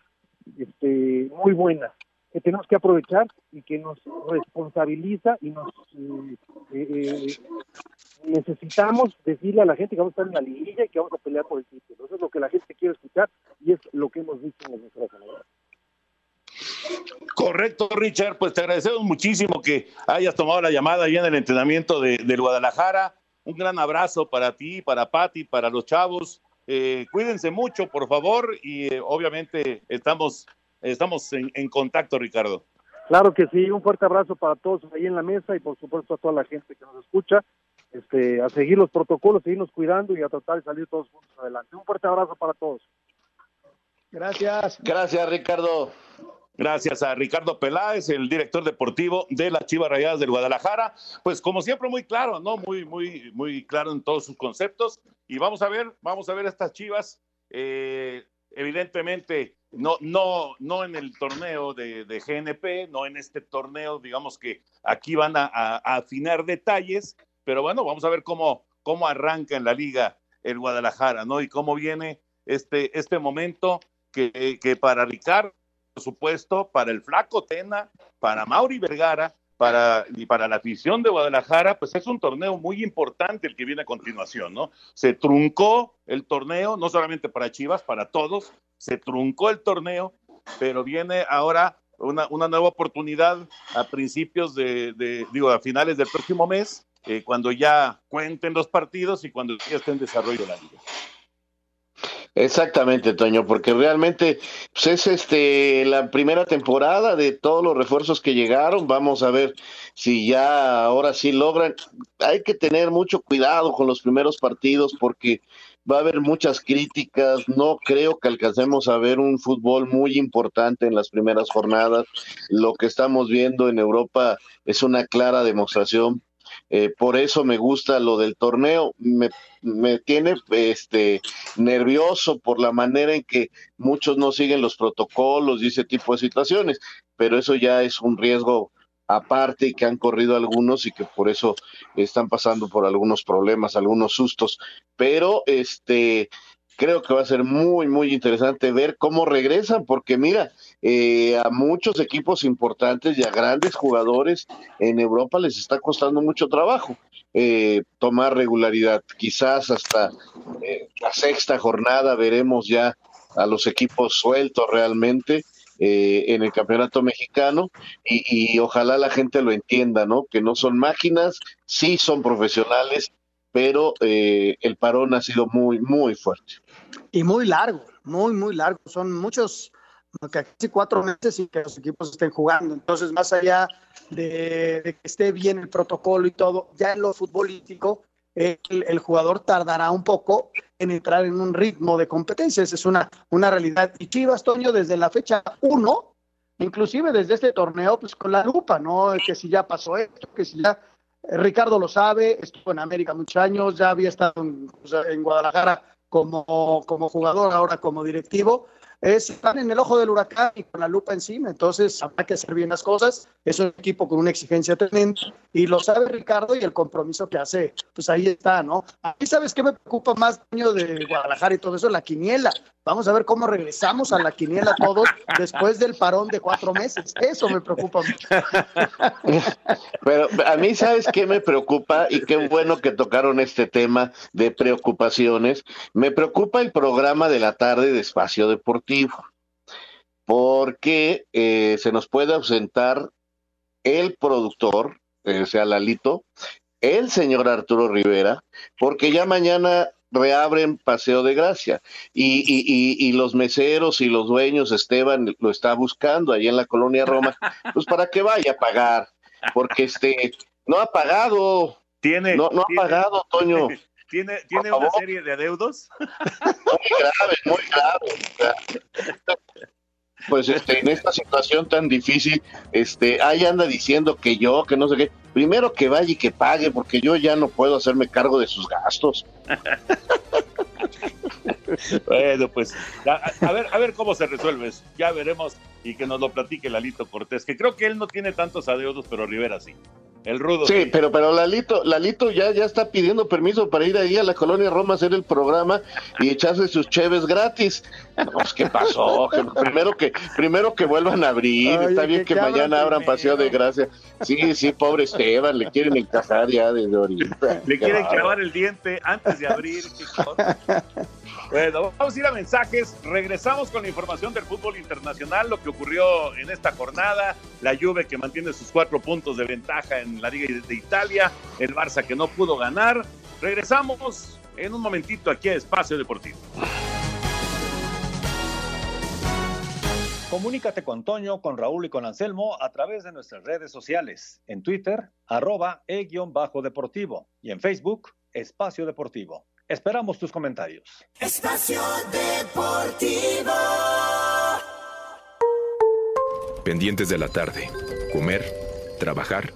este, muy buenas que tenemos que aprovechar y que nos responsabiliza y nos eh, eh, necesitamos decirle a la gente que vamos a estar en la liguilla y que vamos a pelear por el título. Eso es lo que la gente quiere escuchar y es lo que hemos visto en las nuestras Correcto, Richard. Pues te agradecemos muchísimo que hayas tomado la llamada ahí en el entrenamiento de, del Guadalajara. Un gran abrazo para ti, para Patti, para los chavos. Eh, cuídense mucho, por favor, y eh, obviamente estamos, estamos en, en contacto, Ricardo. Claro que sí, un fuerte abrazo para todos ahí en la mesa y por supuesto a toda la gente que nos escucha. Este, a seguir los protocolos, seguirnos cuidando y a tratar de salir todos juntos adelante. Un fuerte abrazo para todos. Gracias. Gracias, Ricardo. Gracias a Ricardo Peláez, el director deportivo de las Chivas Rayadas del Guadalajara. Pues como siempre muy claro, ¿no? Muy, muy, muy claro en todos sus conceptos. Y vamos a ver, vamos a ver estas Chivas. Eh, evidentemente, no, no, no en el torneo de, de, GNP, no en este torneo, digamos que aquí van a, a, a, afinar detalles, pero bueno, vamos a ver cómo, cómo arranca en la liga el Guadalajara, ¿no? Y cómo viene este, este momento que, que para Ricardo por supuesto, para el Flaco Tena, para Mauri Vergara, para, y para la afición de Guadalajara, pues es un torneo muy importante el que viene a continuación, ¿no? Se truncó el torneo, no solamente para Chivas, para todos, se truncó el torneo, pero viene ahora una, una nueva oportunidad a principios de, de, digo, a finales del próximo mes, eh, cuando ya cuenten los partidos y cuando ya esté en desarrollo la liga. Exactamente, Toño, porque realmente pues es este la primera temporada de todos los refuerzos que llegaron. Vamos a ver si ya ahora sí logran. Hay que tener mucho cuidado con los primeros partidos porque va a haber muchas críticas. No creo que alcancemos a ver un fútbol muy importante en las primeras jornadas. Lo que estamos viendo en Europa es una clara demostración eh, por eso me gusta lo del torneo, me, me, tiene este nervioso por la manera en que muchos no siguen los protocolos y ese tipo de situaciones, pero eso ya es un riesgo aparte y que han corrido algunos y que por eso están pasando por algunos problemas, algunos sustos, pero este creo que va a ser muy, muy interesante ver cómo regresan, porque mira, eh, a muchos equipos importantes y a grandes jugadores en Europa les está costando mucho trabajo eh, tomar regularidad. Quizás hasta eh, la sexta jornada veremos ya a los equipos sueltos realmente. Eh, en el campeonato mexicano y, y ojalá la gente lo entienda, ¿no? Que no son máquinas, sí son profesionales, pero eh, el parón ha sido muy, muy fuerte. Y muy largo, muy, muy largo. Son muchos, casi cuatro meses sin que los equipos estén jugando. Entonces, más allá de, de que esté bien el protocolo y todo, ya en lo futbolístico, el, el, jugador tardará un poco en entrar en un ritmo de competencia. Esa es una, una realidad. Y Chivas, Toño, desde la fecha 1, inclusive desde este torneo, pues con la lupa, ¿no? Que si ya pasó esto, que si ya Ricardo lo sabe, estuvo en América muchos años, ya había estado en, Guadalajara como, como, jugador, ahora como directivo. Es, están en el ojo del huracán y con la lupa encima, entonces habrá que hacer bien las cosas. Es un equipo con una exigencia tremenda y lo sabe Ricardo y el compromiso que hace, pues ahí está, ¿no? A mí, ¿sabes qué me preocupa más, año de Guadalajara y todo eso? La quiniela. Vamos a ver cómo regresamos a la quiniela todos después del parón de cuatro meses. Eso me preocupa mucho. Pero a mí, ¿sabes qué me preocupa? Y qué bueno que tocaron este tema de preocupaciones. Me preocupa el programa de la tarde de Espacio Deportivo, porque eh, se nos puede ausentar el productor, eh, sea, Lalito, el señor Arturo Rivera, porque ya mañana reabren Paseo de Gracia. Y, y, y, y, los meseros y los dueños, Esteban lo está buscando ahí en la colonia Roma, pues para que vaya a pagar, porque este no ha pagado, tiene, no, no tiene, ha pagado, Toño. ¿Tiene, tiene una serie de adeudos? Muy grave, muy grave. Pues este, en esta situación tan difícil, este, ahí anda diciendo que yo, que no sé qué, primero que vaya y que pague, porque yo ya no puedo hacerme cargo de sus gastos. Bueno, pues a, a, ver, a ver cómo se resuelve eso. Ya veremos y que nos lo platique Lalito Cortés, que creo que él no tiene tantos adeudos, pero Rivera sí. El rudo. Sí, pero, pero Lalito, Lalito ya, ya está pidiendo permiso para ir ahí a la colonia Roma a hacer el programa y echarse sus cheves gratis. No, pues, ¿qué pasó? Que primero que, primero que vuelvan a abrir, Oye, está bien que, que mañana abran primero. paseo de gracia. Sí, sí, pobre Esteban, le quieren encajar ya desde ahorita. Le quieren clavar el diente antes de abrir. Bueno, vamos a ir a mensajes. Regresamos con la información del fútbol internacional, lo que ocurrió en esta jornada, la Juve que mantiene sus cuatro puntos de ventaja en la Liga de Italia, el Barça que no pudo ganar. Regresamos en un momentito aquí a Espacio Deportivo. Comunícate con Toño, con Raúl y con Anselmo a través de nuestras redes sociales. En Twitter, arroba e-deportivo y en Facebook, Espacio Deportivo. Esperamos tus comentarios. Espacio Deportivo. Pendientes de la tarde. Comer, trabajar.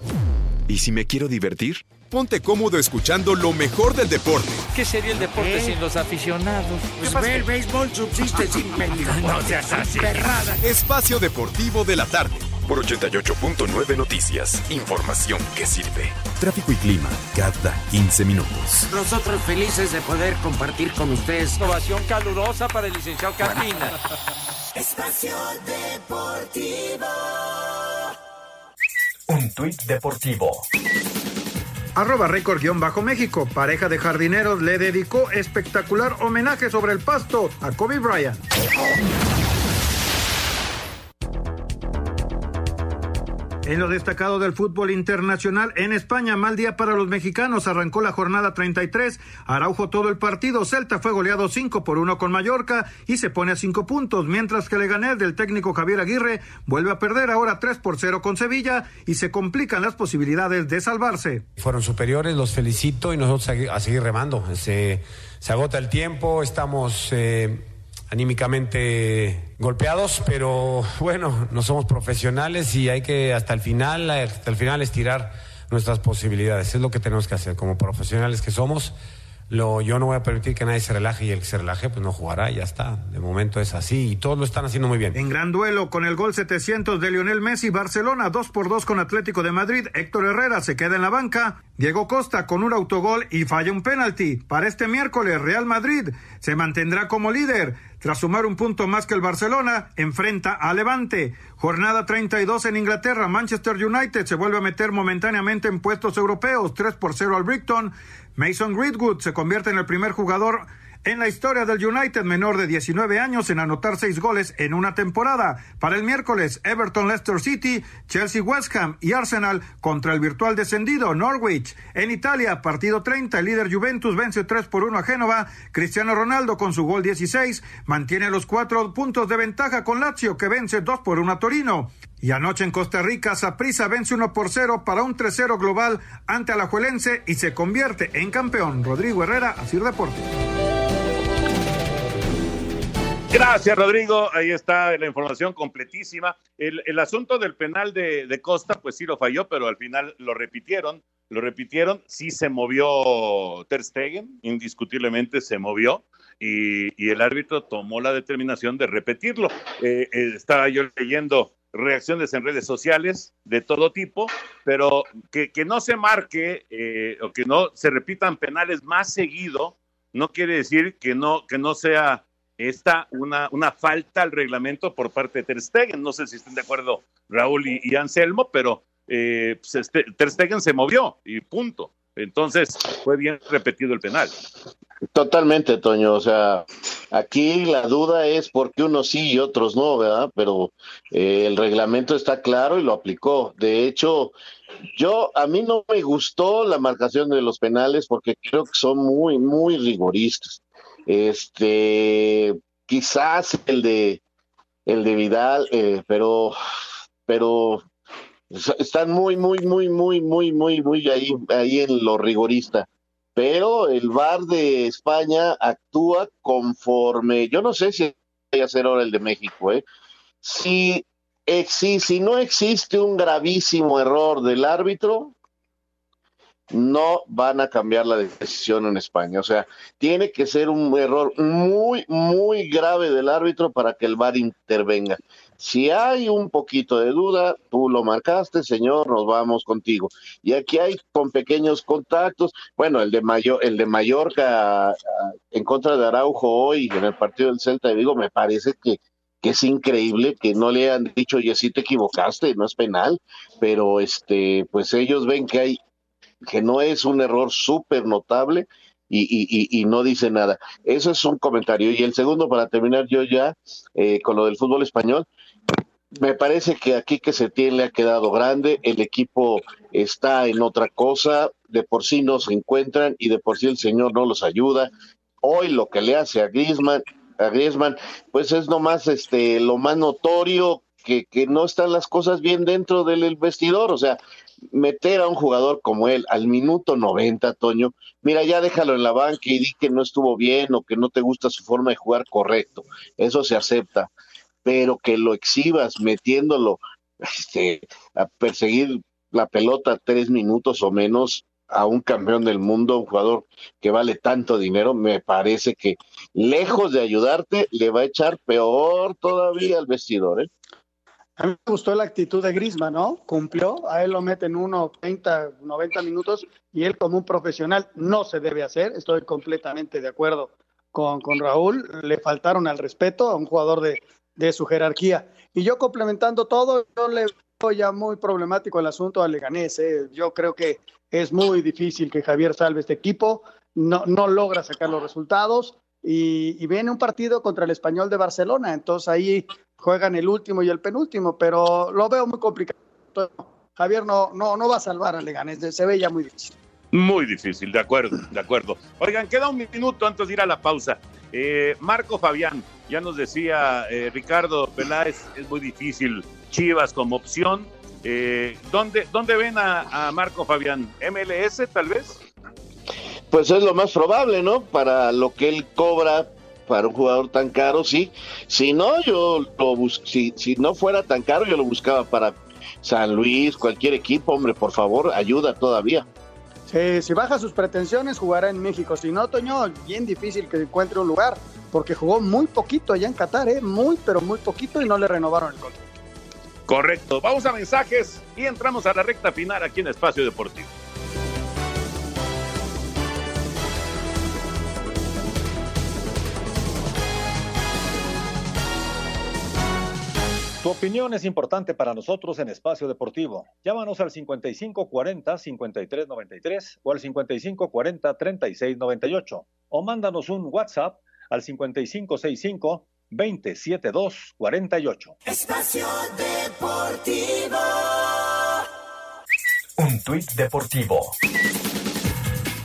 ¿Y si me quiero divertir? Ponte cómodo escuchando lo mejor del deporte. ¿Qué sería el deporte ¿Eh? sin los aficionados? Pues ve, el béisbol subsiste sin mendigo. No seas así. Perrada. Espacio Deportivo de la tarde. Por 88.9 Noticias. Información que sirve. Tráfico y clima cada 15 minutos. Nosotros felices de poder compartir con ustedes. Ovación calurosa para el licenciado Carmina. Espacio Deportivo. Un tuit deportivo. Arroba récord-méxico. Pareja de jardineros le dedicó espectacular homenaje sobre el pasto a Kobe Bryant. En lo destacado del fútbol internacional, en España, mal día para los mexicanos. Arrancó la jornada 33. Araujo todo el partido. Celta fue goleado 5 por 1 con Mallorca y se pone a 5 puntos, mientras que Leganés del técnico Javier Aguirre vuelve a perder ahora 3 por 0 con Sevilla y se complican las posibilidades de salvarse. Fueron superiores, los felicito y nosotros a, seguir remando. Se, se, agota el tiempo, estamos eh, anímicamente golpeados, pero bueno, no somos profesionales y hay que hasta el final, hasta el final estirar nuestras posibilidades. Es lo que tenemos que hacer como profesionales que somos. Lo, yo no voy a permitir que nadie se relaje y el que se relaje pues no jugará, ya está. De momento es así y todos lo están haciendo muy bien. En gran duelo con el gol 700 de Lionel Messi, Barcelona 2 por 2 con Atlético de Madrid, Héctor Herrera se queda en la banca, Diego Costa con un autogol y falla un penalti. Para este miércoles Real Madrid se mantendrá como líder. Tras sumar un punto más que el Barcelona, enfrenta a Levante. Jornada 32 en Inglaterra, Manchester United se vuelve a meter momentáneamente en puestos europeos, 3 por 0 al Brighton. Mason Greenwood se convierte en el primer jugador en la historia del United menor de 19 años en anotar seis goles en una temporada. Para el miércoles, Everton Leicester City, Chelsea West Ham y Arsenal contra el virtual descendido Norwich. En Italia, partido 30, el líder Juventus vence 3 por 1 a Génova. Cristiano Ronaldo con su gol 16 mantiene los cuatro puntos de ventaja con Lazio que vence 2 por 1 a Torino. Y anoche en Costa Rica, Saprissa vence 1 por 0 para un 3-0 global ante Alajuelense y se convierte en campeón. Rodrigo Herrera, Asir Deportes. Gracias, Rodrigo. Ahí está la información completísima. El, asunto del penal de, Costa, pues sí lo falló, pero al final lo repitieron. Lo repitieron. Sí se movió Ter Stegen, indiscutiblemente se movió. Y, y el árbitro tomó la determinación de repetirlo. Eh, eh, estaba yo leyendo reacciones en redes sociales de todo tipo, pero que, que no se marque eh, o que no se repitan penales más seguido, no quiere decir que no, que no sea esta una, una falta al reglamento por parte de Ter Stegen. No sé si estén de acuerdo Raúl y, Anselmo, pero eh, pues este, Ter Stegen se movió y punto. Entonces fue bien repetido el penal. Totalmente, Toño. O sea, aquí la duda es por qué unos sí y otros no, ¿verdad? Pero eh, el reglamento está claro y lo aplicó. De hecho, yo a mí no me gustó la marcación de los penales porque creo que son muy, muy rigoristas. Este, quizás el de el de Vidal, eh, pero, pero están muy, muy, muy, muy, muy, muy, muy ahí, ahí en lo rigorista. Pero el VAR de España actúa conforme, yo no sé si vaya a ser ahora el de México, ¿eh? Si, si, si no existe un gravísimo error del árbitro, no van a cambiar la decisión en España. O sea, tiene que ser un error muy, muy grave del árbitro para que el VAR intervenga. Si hay un poquito de duda, tú lo marcaste, señor, nos vamos contigo. Y aquí hay con pequeños contactos. Bueno, el de, Mayor, el de Mallorca en contra de Araujo hoy en el partido del Celta de Vigo, me parece que que es increíble que no le hayan dicho, oye, sí te equivocaste, no es penal, pero este, pues ellos ven que hay que no es un error súper notable y, y, y, no dice nada. Eso es un comentario. Y el segundo, para terminar yo ya eh, con lo del fútbol español, me parece que aquí que se tiene le ha quedado grande, el equipo está en otra cosa, de por sí no se encuentran y de por sí el señor no los ayuda. Hoy lo que le hace a Griezmann, a Griezmann, pues es nomás este lo más notorio que, que no están las cosas bien dentro del vestidor, o sea, meter a un jugador como él al minuto 90, Toño, mira, ya déjalo en la banca y di que no estuvo bien o que no te gusta su forma de jugar correcto, eso se acepta, pero que lo exhibas metiéndolo este, a perseguir la pelota tres minutos o menos a un campeón del mundo, un jugador que vale tanto dinero, me parece que lejos de ayudarte, le va a echar peor todavía al vestidor. ¿eh? A mí me gustó la actitud de Grisma, ¿no? Cumplió, a él lo meten unos 30, 90 minutos y él como un profesional no se debe hacer, estoy completamente de acuerdo con, con Raúl, le faltaron al respeto a un jugador de, de su jerarquía. Y yo complementando todo, yo le veo ya muy problemático el asunto al Leganés. ¿eh? Yo creo que es muy difícil que Javier salve este equipo, no, no logra sacar los resultados y, viene un partido contra el español de Barcelona, entonces ahí juegan el último y el penúltimo, pero lo veo muy complicado. Javier no, no, no va a salvar a Leganés, se ve ya muy difícil. Muy difícil, de acuerdo, de acuerdo. Oigan, queda un minuto antes de ir a la pausa. Eh, Marco Fabián, ya nos decía eh, Ricardo Peláez, es muy difícil Chivas como opción. Eh, ¿dónde, ¿Dónde ven a, Marco Fabián? ¿MLS tal vez? Pues es lo más probable, ¿no? Para lo que él cobra para un jugador tan caro, sí. Si no, yo lo si, si no fuera tan caro, yo lo buscaba para San Luis, cualquier equipo, hombre, por favor, ayuda todavía. Si baja sus pretensiones, jugará en México. Si no, Toño, bien difícil que encuentre un lugar, porque jugó muy poquito allá en Qatar, ¿eh? Muy, pero muy poquito y no le renovaron el contrato. Correcto. Vamos a mensajes y entramos a la recta final aquí en Espacio Deportivo. Tu opinión es importante para nosotros en Espacio Deportivo. Llámanos al 5540-5393 o al 5540-3698 o mándanos un WhatsApp al 5565-27248. Espacio Deportivo. Un tuit deportivo.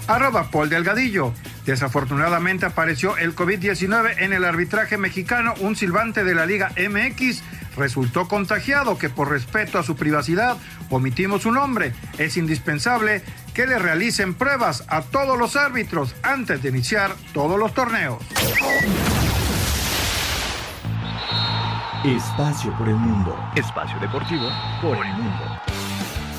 Arroba Paul Delgadillo. Desafortunadamente apareció el COVID-19 en el arbitraje mexicano. Un silbante de la Liga MX resultó contagiado que por respeto a su privacidad omitimos su nombre. Es indispensable que le realicen pruebas a todos los árbitros antes de iniciar todos los torneos. Espacio por el mundo. Espacio deportivo por el mundo.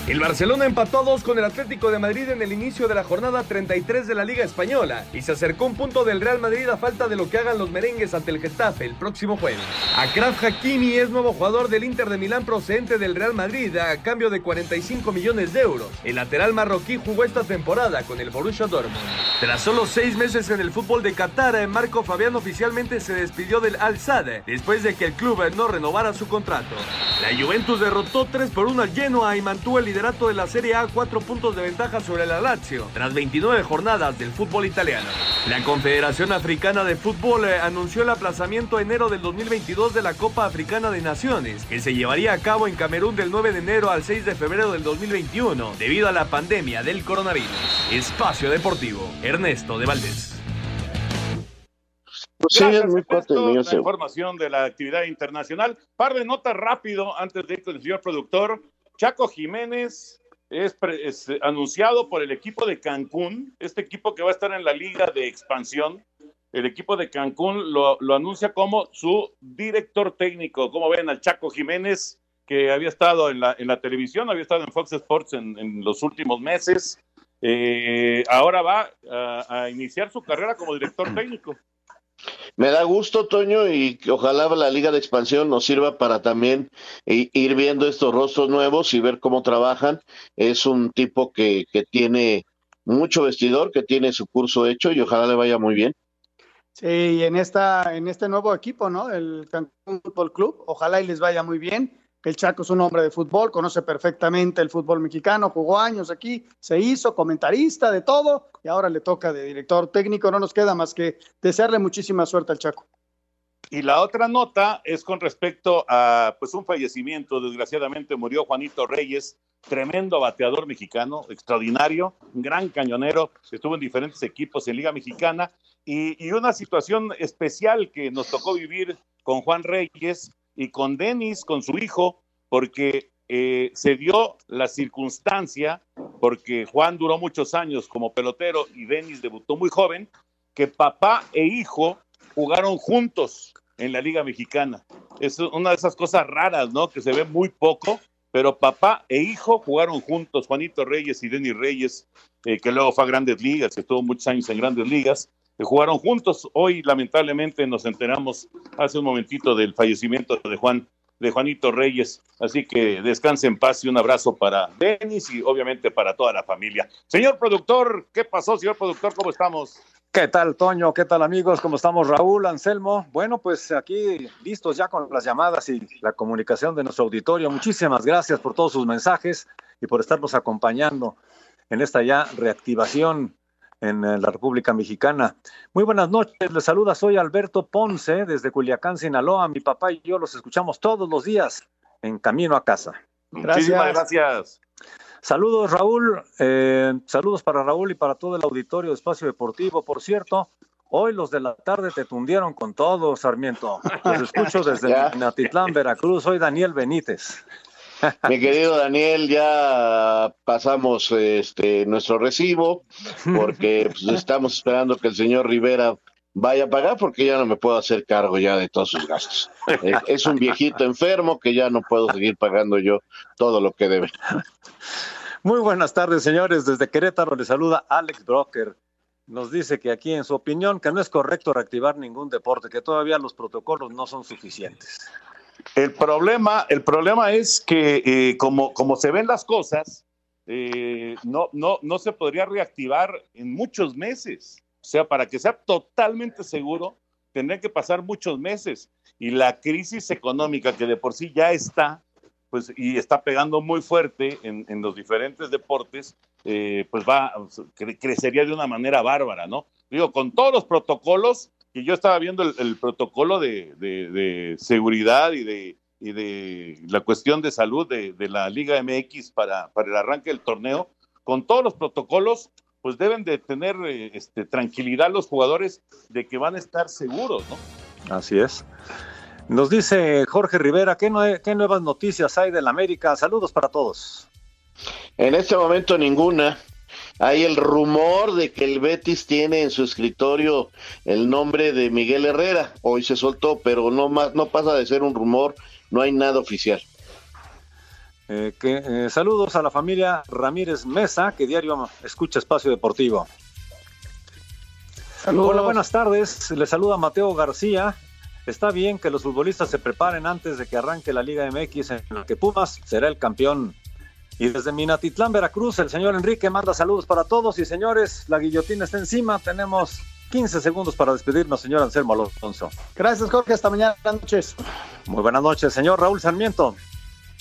El Barcelona empató a dos con el Atlético de Madrid en el inicio de la jornada 33 de la Liga Española y se acercó un punto del Real Madrid a falta de lo que hagan los merengues ante el Getafe el próximo jueves. Akraf Hakimi es nuevo jugador del Inter de Milán procedente del Real Madrid a cambio de 45 millones de euros. El lateral marroquí jugó esta temporada con el Borussia Dortmund. Tras solo seis meses en el fútbol de Qatar, Marco Fabián oficialmente se despidió del Al Sadd después de que el club no renovara su contrato. La Juventus derrotó 3 por 1 al Genoa y mantuvo el liderato de la Serie A cuatro puntos de ventaja sobre la Lazio tras 29 jornadas del fútbol italiano. La Confederación Africana de Fútbol eh, anunció el aplazamiento enero del 2022 de la Copa Africana de Naciones, que se llevaría a cabo en Camerún del 9 de enero al 6 de febrero del 2021 debido a la pandemia del coronavirus. Espacio Deportivo, Ernesto de Valdés. Sí, es muy fuerte, mío, la sí. información de la actividad internacional. Par de notas rápido antes de ir con el señor productor. Chaco Jiménez es, eh, anunciado por el equipo de Cancún, este equipo que va a estar en la liga de expansión. El equipo de Cancún lo, anuncia como su director técnico. Como ven al Chaco Jiménez, que había estado en la, en la televisión, había estado en Fox Sports en, los últimos meses. Eh, ahora va a iniciar su carrera como director técnico. Me da gusto, Toño, y que ojalá la Liga de Expansión nos sirva para también i- ir viendo estos rostros nuevos y ver cómo trabajan. Es un tipo que, que tiene mucho vestidor, que tiene su curso hecho y ojalá le vaya muy bien. Sí, en, esta, en este nuevo equipo, ¿no? El Cancún Fútbol Club, ojalá y les vaya muy bien. El Chaco es un hombre de fútbol, conoce perfectamente el fútbol mexicano, jugó años aquí, se hizo comentarista de todo y ahora le toca de director técnico. No nos queda más que desearle muchísima suerte al Chaco. Y la otra nota es con respecto a pues un fallecimiento. Desgraciadamente murió Juanito Reyes, tremendo bateador mexicano, extraordinario, gran cañonero, estuvo en diferentes equipos en Liga Mexicana y, y una situación especial que nos tocó vivir con Juan Reyes y con Denis, con su hijo, porque eh, se dio la circunstancia, porque Juan duró muchos años como pelotero y Denis debutó muy joven, que papá e hijo jugaron juntos en la Liga Mexicana. Es una de esas cosas raras, ¿no? Que se ve muy poco, pero papá e hijo jugaron juntos, Juanito Reyes y Denis Reyes, eh, que luego fue a Grandes Ligas, que estuvo muchos años en Grandes Ligas, jugaron juntos. Hoy, lamentablemente, nos enteramos hace un momentito del fallecimiento de Juan, de Juanito Reyes. Así que descanse en paz y un abrazo para Denis y obviamente para toda la familia. Señor productor, ¿qué pasó, señor productor? ¿Cómo estamos? ¿Qué tal, Toño? ¿Qué tal, amigos? ¿Cómo estamos, Raúl, Anselmo? Bueno, pues aquí listos ya con las llamadas y la comunicación de nuestro auditorio. Muchísimas gracias por todos sus mensajes y por estarnos acompañando en esta ya reactivación en eh, la República Mexicana. Muy buenas noches, les saluda, soy Alberto Ponce desde Culiacán, Sinaloa. Mi papá y yo los escuchamos todos los días en camino a casa. Muchísimas gracias. Saludos, Raúl. Eh, saludos para Raúl y para todo el auditorio de Espacio Deportivo. Por cierto, hoy los de la tarde te tundieron con todo, Sarmiento. Los escucho desde Natitlán, Veracruz. Soy Daniel Benítez. Mi querido Daniel, ya pasamos este nuestro recibo porque pues, estamos esperando que el señor Rivera vaya a pagar porque ya no me puedo hacer cargo ya de todos sus gastos. Eh, es un viejito enfermo que ya no puedo seguir pagando yo todo lo que debe. Muy buenas tardes, señores. Desde Querétaro le saluda Alex Broker. Nos dice que aquí, en su opinión, que no es correcto reactivar ningún deporte, que todavía los protocolos no son suficientes. El problema, el problema es que eh, como, como se ven las cosas, eh, no, no, no se podría reactivar en muchos meses. O sea, para que sea totalmente seguro, tendrían que pasar muchos meses. Y la crisis económica que de por sí ya está, pues, y está pegando muy fuerte en, en los diferentes deportes, eh, pues va, cre- crecería de una manera bárbara, ¿no? Digo, con todos los protocolos, que yo estaba viendo el, el protocolo de, de- de seguridad y de, y de la cuestión de salud de, de la Liga MX para, para el arranque del torneo, con todos los protocolos, pues deben de tener eh, este, tranquilidad los jugadores de que van a estar seguros, ¿no? Así es. Nos dice Jorge Rivera, ¿qué, nue- qué nuevas noticias hay del América? Saludos para todos. En este momento ninguna. Hay el rumor de que el Betis tiene en su escritorio el nombre de Miguel Herrera. Hoy se soltó, pero no más, no pasa de ser un rumor. No hay nada oficial. Eh, que, eh, saludos a la familia Ramírez Mesa, que diario escucha Espacio Deportivo. Hola, buenas tardes. Le saluda Mateo García. Está bien que los futbolistas se preparen antes de que arranque la Liga MX en la que Pumas será el campeón. Y desde Minatitlán, Veracruz, el señor Enrique manda saludos para todos. Y señores, la guillotina está encima. Tenemos 15 segundos para despedirnos, señor Anselmo Alonso. Gracias, Jorge. Hasta mañana. Buenas noches. Muy buenas noches, señor Raúl Sarmiento.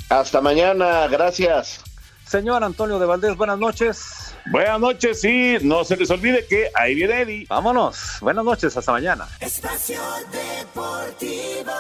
Hasta mañana, gracias. Señor Antonio de Valdés, buenas noches. Buenas noches, sí, no se les olvide que ahí viene Eddie. Vámonos, buenas noches, hasta mañana. Espacio Deportivo.